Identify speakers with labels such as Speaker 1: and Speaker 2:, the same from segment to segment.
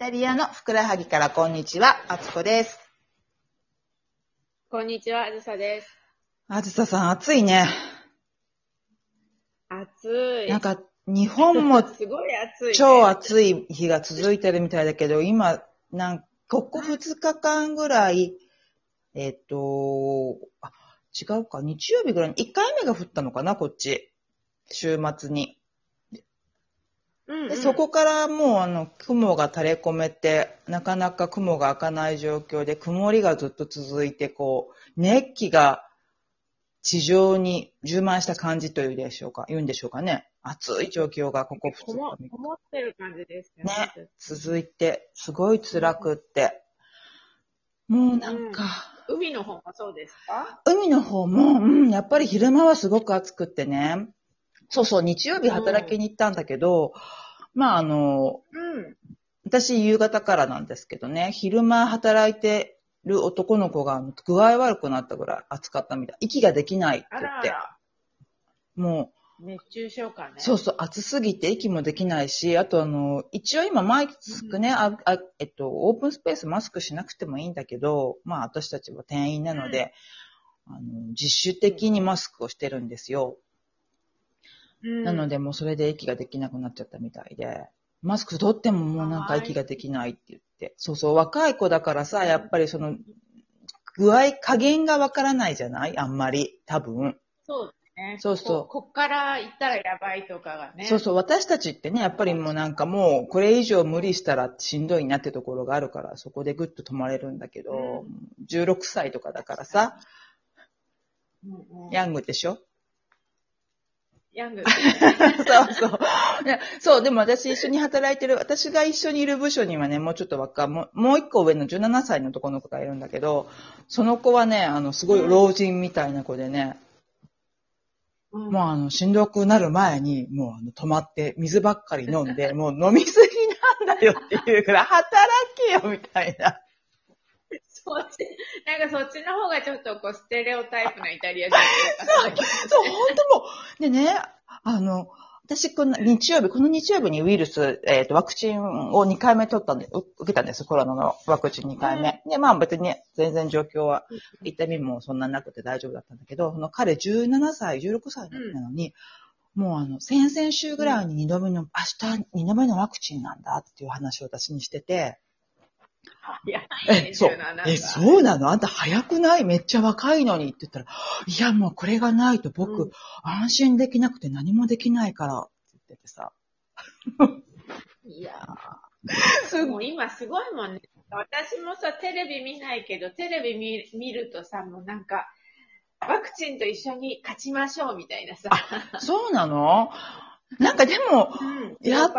Speaker 1: タリアのふくらはぎからこんにちは、あつこです。
Speaker 2: こんにちは、あずさです。
Speaker 1: あずささん、暑いね。
Speaker 2: 暑い。
Speaker 1: なんか、日本も
Speaker 2: すごい暑い、ね。
Speaker 1: 超暑い日が続いてるみたいだけど、今、なんここ2日間ぐらい、えっ、と、あ、違うか、日曜日ぐらいに1回目が降ったのかな、こっち。週末に。
Speaker 2: うん、うん。
Speaker 1: でそこからもうあの雲が垂れ込めて、なかなか雲が開かない状況で、曇りがずっと続いて、こう、熱気が地上に充満した感じというでしょうか、言うんでしょうかね。暑い状況がここ2
Speaker 2: こも
Speaker 1: 日、
Speaker 2: こもってる感じですよ
Speaker 1: ね
Speaker 2: ね。
Speaker 1: 続いて、すごい辛くって。もうなんか、
Speaker 2: 海の方もそうですか？
Speaker 1: 海の方も、うん、やっぱり昼間はすごく暑くってね。そうそう、日曜日働きに行ったんだけど、まああの、
Speaker 2: うん。
Speaker 1: 私夕方からなんですけどね、昼間働いてる男の子が具合悪くなったぐらい暑かったみたい。息ができないって
Speaker 2: あ
Speaker 1: 言って。
Speaker 2: らあら。
Speaker 1: も
Speaker 2: 熱中症かね。
Speaker 1: う、そうそう、暑すぎて息もできないし、あとあの、一応今マスクね、ああえっと、オープンスペースマスクしなくてもいいんだけど、まあ私たちは店員なので、あの、自主的にマスクをしてるんですよ。
Speaker 2: うん、
Speaker 1: なので、もうそれで息ができなくなっちゃったみたいで、マスク取ってももうなんか息ができないって言って。そうそう、若い子だからさ、やっぱりその、具合、加減がわからないじゃない？あんまり、多分。
Speaker 2: そうですね。
Speaker 1: そうそう。
Speaker 2: ここっから行ったらやばいとかがね。
Speaker 1: そうそう、私たちってね、やっぱりもうなんかもう、これ以上無理したらしんどいなってところがあるから、そこでぐっと止まれるんだけど、
Speaker 2: う
Speaker 1: 16歳とかだからさ、
Speaker 2: うんうん。
Speaker 1: ヤングでしょ？
Speaker 2: ヤング。
Speaker 1: そうそう。ねそう、でも私一緒に働いてる、私が一緒にいる部署にはね、もうちょっと若い、もうもう一個上の17歳の男の子がいるんだけど、その子はね、あの、すごい老人みたいな子でね、
Speaker 2: うん
Speaker 1: もうあの、しんどくなる前に、もうあの、止まって、水ばっかり飲んで、もう飲みすぎなんだよっていうから、働けよみたいな。
Speaker 2: そっち、なんかそっちの方がちょっとこうステレオタイプなイタリア人そう
Speaker 1: そう、本当もう。でね、あの、私、この日曜日、この日曜日にウイルス、えっ、と、ワクチンを2回目取ったんで、う受けたんです、コロナのワクチン2回目。で、まあ別にね、全然状況は、痛みもそんななくて大丈夫だったんだけど、その彼17歳、16歳なのに、もうあの、先々週ぐらいに2度目の、明日2度目のワクチンなんだっていう話を私にしてて、え、そう
Speaker 2: 27が。
Speaker 1: え、そうなの？あんた早くない？めっちゃ若いのにって言ったら、いや、もうこれがないと僕、
Speaker 2: うん
Speaker 1: 安心できなくて何もできないから、って言っててさ。
Speaker 2: いや
Speaker 1: す
Speaker 2: ー、もう今すごいもんね。私もさ、テレビ見ないけど、テレビ見見るとさ、もうなんか、ワクチンと一緒に勝ちましょうみたいなさ。
Speaker 1: そうなの？なんかでも、
Speaker 2: うん。
Speaker 1: や
Speaker 2: スー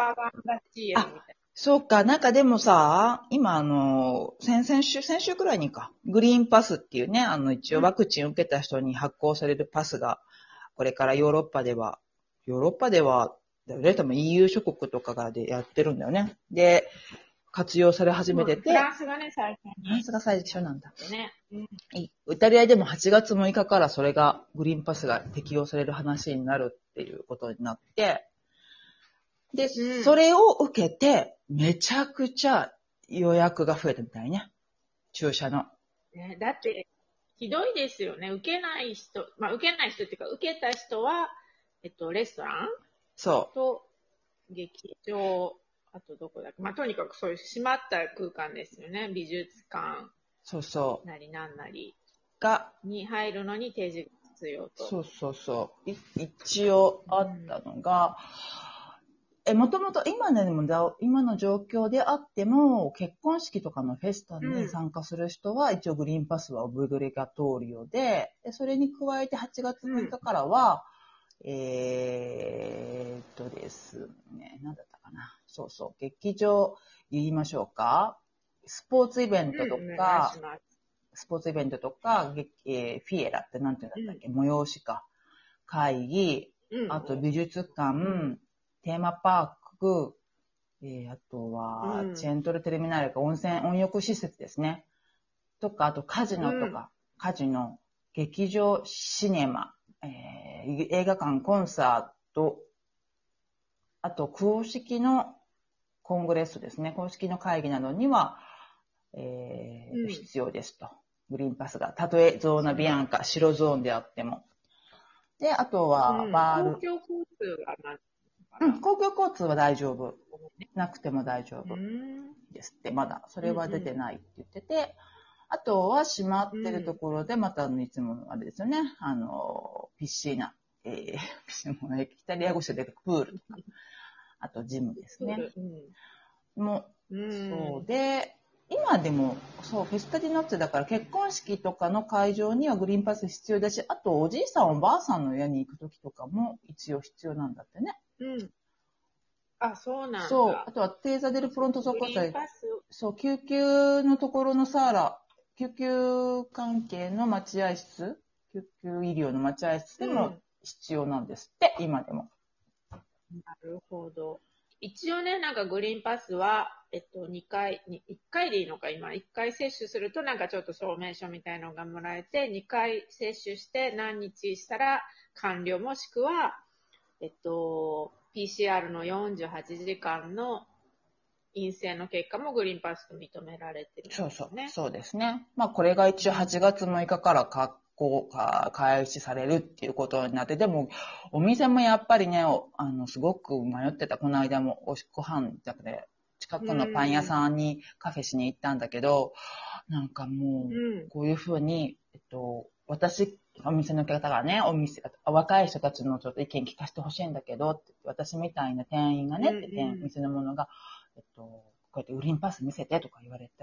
Speaker 1: そうか、なんかでもさ、今あの、先々週、先週くらいにか、グリーンパスっていうね、あの一応ワクチン受けた人に発行されるパスが、これからヨーロッパでは、ヨーロッパでは、だよね、多分 EU 諸国とかがでやってるんだよね。で、活用され始
Speaker 2: な。
Speaker 1: めてて、
Speaker 2: フランスがね、最初
Speaker 1: フランスが最初なんだ。
Speaker 2: にね。うん。
Speaker 1: イタリアでも8月6日からそれが、グリーンパスが適用される話になるっていうことになって、で、
Speaker 2: うん
Speaker 1: それを受けて、めちゃくちゃ予約が増えたみたいね。注射の。
Speaker 2: ね、だって、ひどいですよね。受けない人、まあ、受けない人っていうか、受けた人は、えっと、レストラン？
Speaker 1: そ
Speaker 2: と、劇場、あとどこだっけ？まあ、とにかくそういう閉まった空間ですよね。美術館
Speaker 1: う。そうそう。
Speaker 2: なりなんなり
Speaker 1: が、
Speaker 2: に入るのに提示が必要と。
Speaker 1: そうそうそう。い一応あったのが、え、もともと今ね、でもだ今の状況であっても、結婚式とかのフェスタに参加する人は、一応グリーンパスはオブリガトーリオで、でそれに加えて8月6日からは、えーっとですね、なんだったかな。そうそう、劇場言いましょうか。スポーツイベントとか、
Speaker 2: します。
Speaker 1: スポーツイベントとか、劇えーフィエラってなんていうんだったっけ、催しか。会議、
Speaker 2: うん。
Speaker 1: あと美術館、テーマパーク、えーあとは
Speaker 2: う、ん
Speaker 1: チェントルテルミナーレか温泉、温浴施設ですね。とか、あとカジノとか、カジノ、劇場、シネマ、えー映画館、コンサート、あと公式のコングレスですね、公式の会議などには、えー
Speaker 2: うん
Speaker 1: 必要ですと。グリーンパスが。たとえゾーナビアンカ、白ゾーンであっても。で、あとは、
Speaker 2: うん
Speaker 1: バール
Speaker 2: 公。共交通はな
Speaker 1: うん、公共交通は大丈夫。なくても大丈夫
Speaker 2: うん
Speaker 1: ですって、まだ。それは出てないって言ってて、あとは閉まってるところで、またいつものあれですよね。あの、ピッシーナ。えー、ピッシーナ、イタリア語詞でプールとか。あとジムですね。もう
Speaker 2: うん。
Speaker 1: そうで、今でも、そう、フェスタディノッツェだから結婚式とかの会場にはグリーンパス必要だし、あとおじいさんおばあさんの家に行くときとかも一応必要なんだってね。
Speaker 2: うん。あ、そうなんだ。
Speaker 1: そう。あとはテーザデルフロントソコタ
Speaker 2: グリーンパス
Speaker 1: そう、救急のところのサーラ、救急関係の待合室、救急医療の待合室でも
Speaker 2: うん
Speaker 1: 必要なんですって、今でも。
Speaker 2: なるほど。一応ね、なんかグリーンパスは、えっと、2回、に1回でいいのか、今。1回接種すると、なんかちょっと証明書みたいのがもらえて、2回接種して何日したら完了、もしくは、えっと、PCR の48時間の陰性の結果もグリーンパスと認められてるんですね。
Speaker 1: そうそう。そうですね。まあ、これが一応8月6日から学校が開始されるっていうことになって、でも、お店もやっぱりね、おあの、すごく迷ってた。この間もおしご飯だけで、近くのパン屋さんにカフェしに行ったんだけど、なんかもう、
Speaker 2: うん。
Speaker 1: こういうふうに、えっと、私、お店の方がね、お店、若い人たちのちょっと意見聞かせてほしいんだけど、私みたいな店員がね、
Speaker 2: うんう
Speaker 1: 店店の者が、えっと、こうやってグリーンパス見せてとか言われて、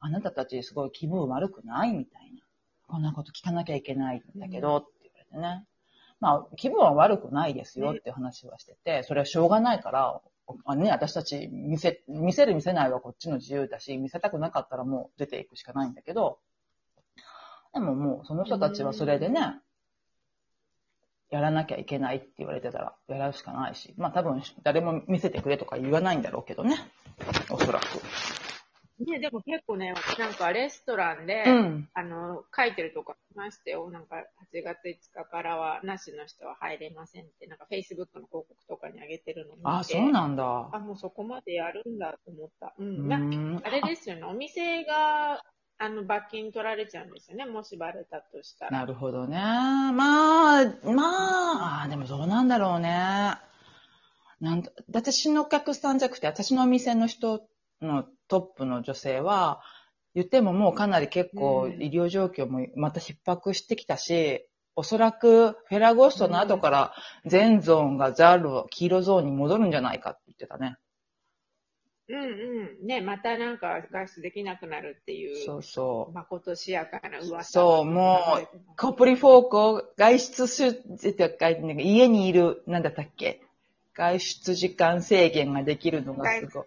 Speaker 1: あなたたちすごい気分悪くないみたいな。こんなこと聞かなきゃいけないんだけど、って言われてね。まあ、気分は悪くないですよって話はしてて、それはしょうがないから、あね、私たち見せ、見せる見せないはこっちの自由だし、見せたくなかったらもう出ていくしかないんだけど、でももうその人たちはそれでね、やらなきゃいけないって言われてたらやるしかないし、まあ多分誰も見せてくれとか言わないんだろうけどね、おそらく。
Speaker 2: ね、でも結構ね、なんかレストランで、
Speaker 1: うん。
Speaker 2: あの、書いてるとこありましたよ。なんか、8月5日からは、なしの人は入れませんって、なんか、Facebook の広告とかに上げてるのを見て。
Speaker 1: あ、そうなんだ。
Speaker 2: あ、もうそこまでやるんだと思った。う。
Speaker 1: うん
Speaker 2: な、
Speaker 1: ん。
Speaker 2: あれですよね。お店が、あの、罰金取られちゃうんですよね。もしバレたとしたら。
Speaker 1: なるほどね。まあ、まあ、あでもどうなんだろうね。なんだ私のお客さんじゃなくて、私のお店の人のトップの女性は、言ってももうかなり結構
Speaker 2: うん
Speaker 1: 医療状況もまた逼迫してきたし、おそらくフェラゴストの後から全ゾーンがザル、黄色ゾーンに戻るんじゃないかって言ってたね。
Speaker 2: うんうん。ね、またなんか外出できなくなるっていう、
Speaker 1: そうそう。
Speaker 2: まことしやかな噂。
Speaker 1: そうもコプリフォークを外出し、ってか家にいる、なんだったっけ？外出時間制限ができるのがすごい。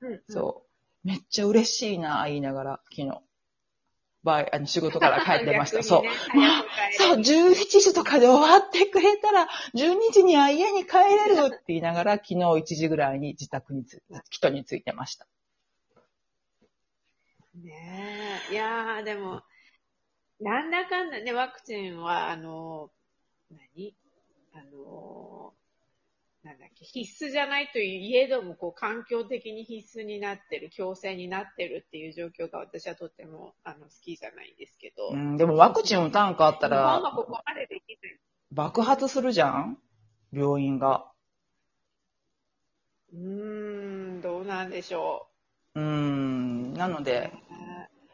Speaker 2: うん、うん。
Speaker 1: そう。めっちゃ嬉しいな、言いながら、昨日。バイ、あの、仕事から帰ってました。
Speaker 2: 逆
Speaker 1: そうまあそう、11時とかで終わってくれたら、12時には家に帰れるって言いながら、昨日1時ぐらいに自宅につ、人についてました。
Speaker 2: ねえ。いやー、でも、なんだかんだね、ワクチンは、あの、何？あの、なんだっけ、必須じゃないといえども、こう、環境的に必須になってる、強制になってるっていう状況が私はとっても、あの、好きじゃないんですけど。
Speaker 1: うん、でもワクチン打たんかあった
Speaker 2: 日本は
Speaker 1: ら、
Speaker 2: ここまでできない。
Speaker 1: 爆発するじゃん？病院が。
Speaker 2: うーん、どうなんでしょ
Speaker 1: うん、なの
Speaker 2: う。
Speaker 1: で、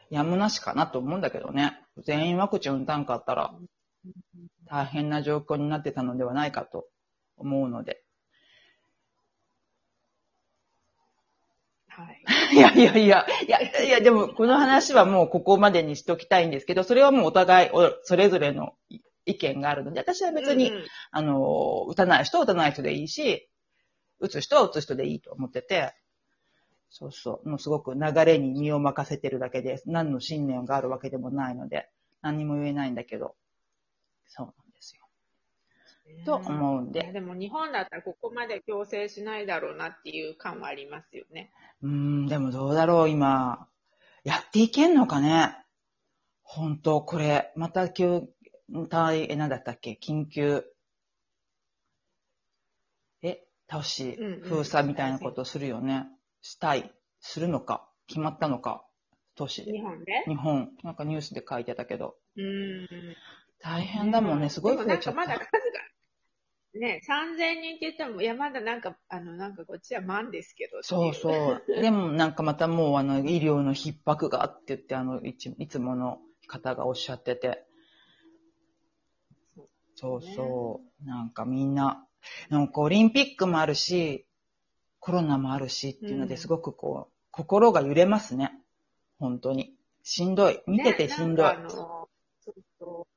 Speaker 1: やむなしかなと思うんだけどね。全員ワクチン打たんかったら大変な状況になってたのではないかと思うので。
Speaker 2: い。
Speaker 1: いやいやいや、いや、いや、でもこの話はもうここまでにしときたいんですけど、それはもうお互いおそれぞれの意見があるので、私は別に、
Speaker 2: うんうん
Speaker 1: あの、打たない人は打たない人でいいし、打つ人は打つ人でいいと思ってて、そうそう、もうすごく流れに身を任せてるだけで、何の信念があるわけでもないので、何にも言えないんだけど、そう。と思うんで、
Speaker 2: でも日本だったらここまで強制しないだろうなっていう感はありますよね。
Speaker 1: うーん、でもどうだろう、今、やっていけんのかね？本当これ、また急、大、え、なんだったっけ？緊急、え、倒し
Speaker 2: うんうん、
Speaker 1: 封鎖みたいなことするよね。したい、するのか、決まったのか、都市で。
Speaker 2: 日本で？
Speaker 1: 日本、なんかニュースで書いてたけど。
Speaker 2: うん。
Speaker 1: 大変だもんね、すごい増えちゃった。
Speaker 2: まだ数が、ね、3000人って言っても、いや、まだなんか、あの、なんかこっちは万ですけど。
Speaker 1: そうそう。でもなんかまたもうあの、医療の逼迫がって言って、あの、いついつもの方がおっしゃってて。そうそう。なんかみんな、なんかオリンピックもあるし、コロナもあるしっていうのですごくこう、心が揺れますね。本当に。しんどい。見ててしんどい。
Speaker 2: ねそうそう。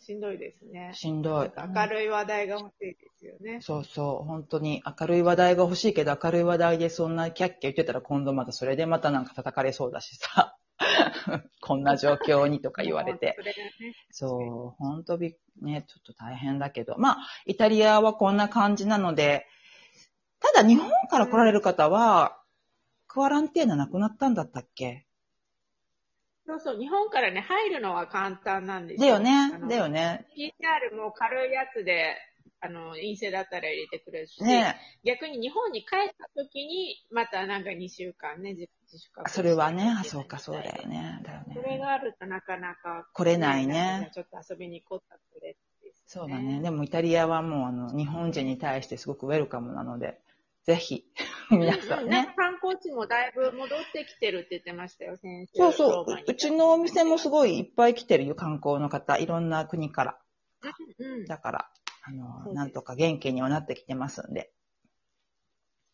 Speaker 2: しんどいですね。
Speaker 1: しんどい。
Speaker 2: 明るい話題が欲しいですよね。
Speaker 1: そうそう。本当に明るい話題が欲しいけど、明るい話題でそんなキャッキャ言ってたら今度またそれでまたなんか叩かれそうだしさ。こんな状況にとか言われて。
Speaker 2: そ
Speaker 1: う、本当び、ね、ちょっと大変だけど。まあ、イタリアはこんな感じなので、ただ日本から来られる方は、クアランテーナなくなったんだったっけ？
Speaker 2: そうそう、日本からね、入るのは簡単なんです
Speaker 1: だよねだよね。
Speaker 2: PCR も軽いやつで、あの、陰性だったら入れてくれるし、
Speaker 1: ね
Speaker 2: 逆に日本に帰った時に、またなんか2週間ね、自自主隔離
Speaker 1: それはね、あ、そうか、そうだよね。だよ
Speaker 2: それ
Speaker 1: ね。
Speaker 2: があるとなかなか、
Speaker 1: 来れないね
Speaker 2: ちょっと遊びに行こうってくれです
Speaker 1: そうだね。でもイタリアはもうあの、日本人に対してすごくウェルカムなので、ぜひ、皆さんね。
Speaker 2: 観光地もだいぶ戻ってきてるって言ってましたよ、先週。
Speaker 1: そうそう。うちのお店もすごいいっぱい来てるよ、観光の方。いろんな国から。
Speaker 2: うん、
Speaker 1: だから、あの、なんとか元気にはなってきてますんで。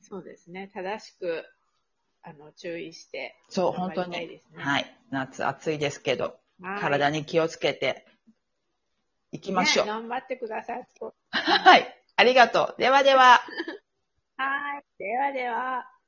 Speaker 2: そうですね。正しく、あの、注意して。
Speaker 1: そう、本当にはい。夏暑いですけど、
Speaker 2: はい
Speaker 1: 体に気をつけていきましょう。
Speaker 2: ね頑張ってください。
Speaker 1: はい。ありがとう。ではでは。
Speaker 2: はい。ではでは。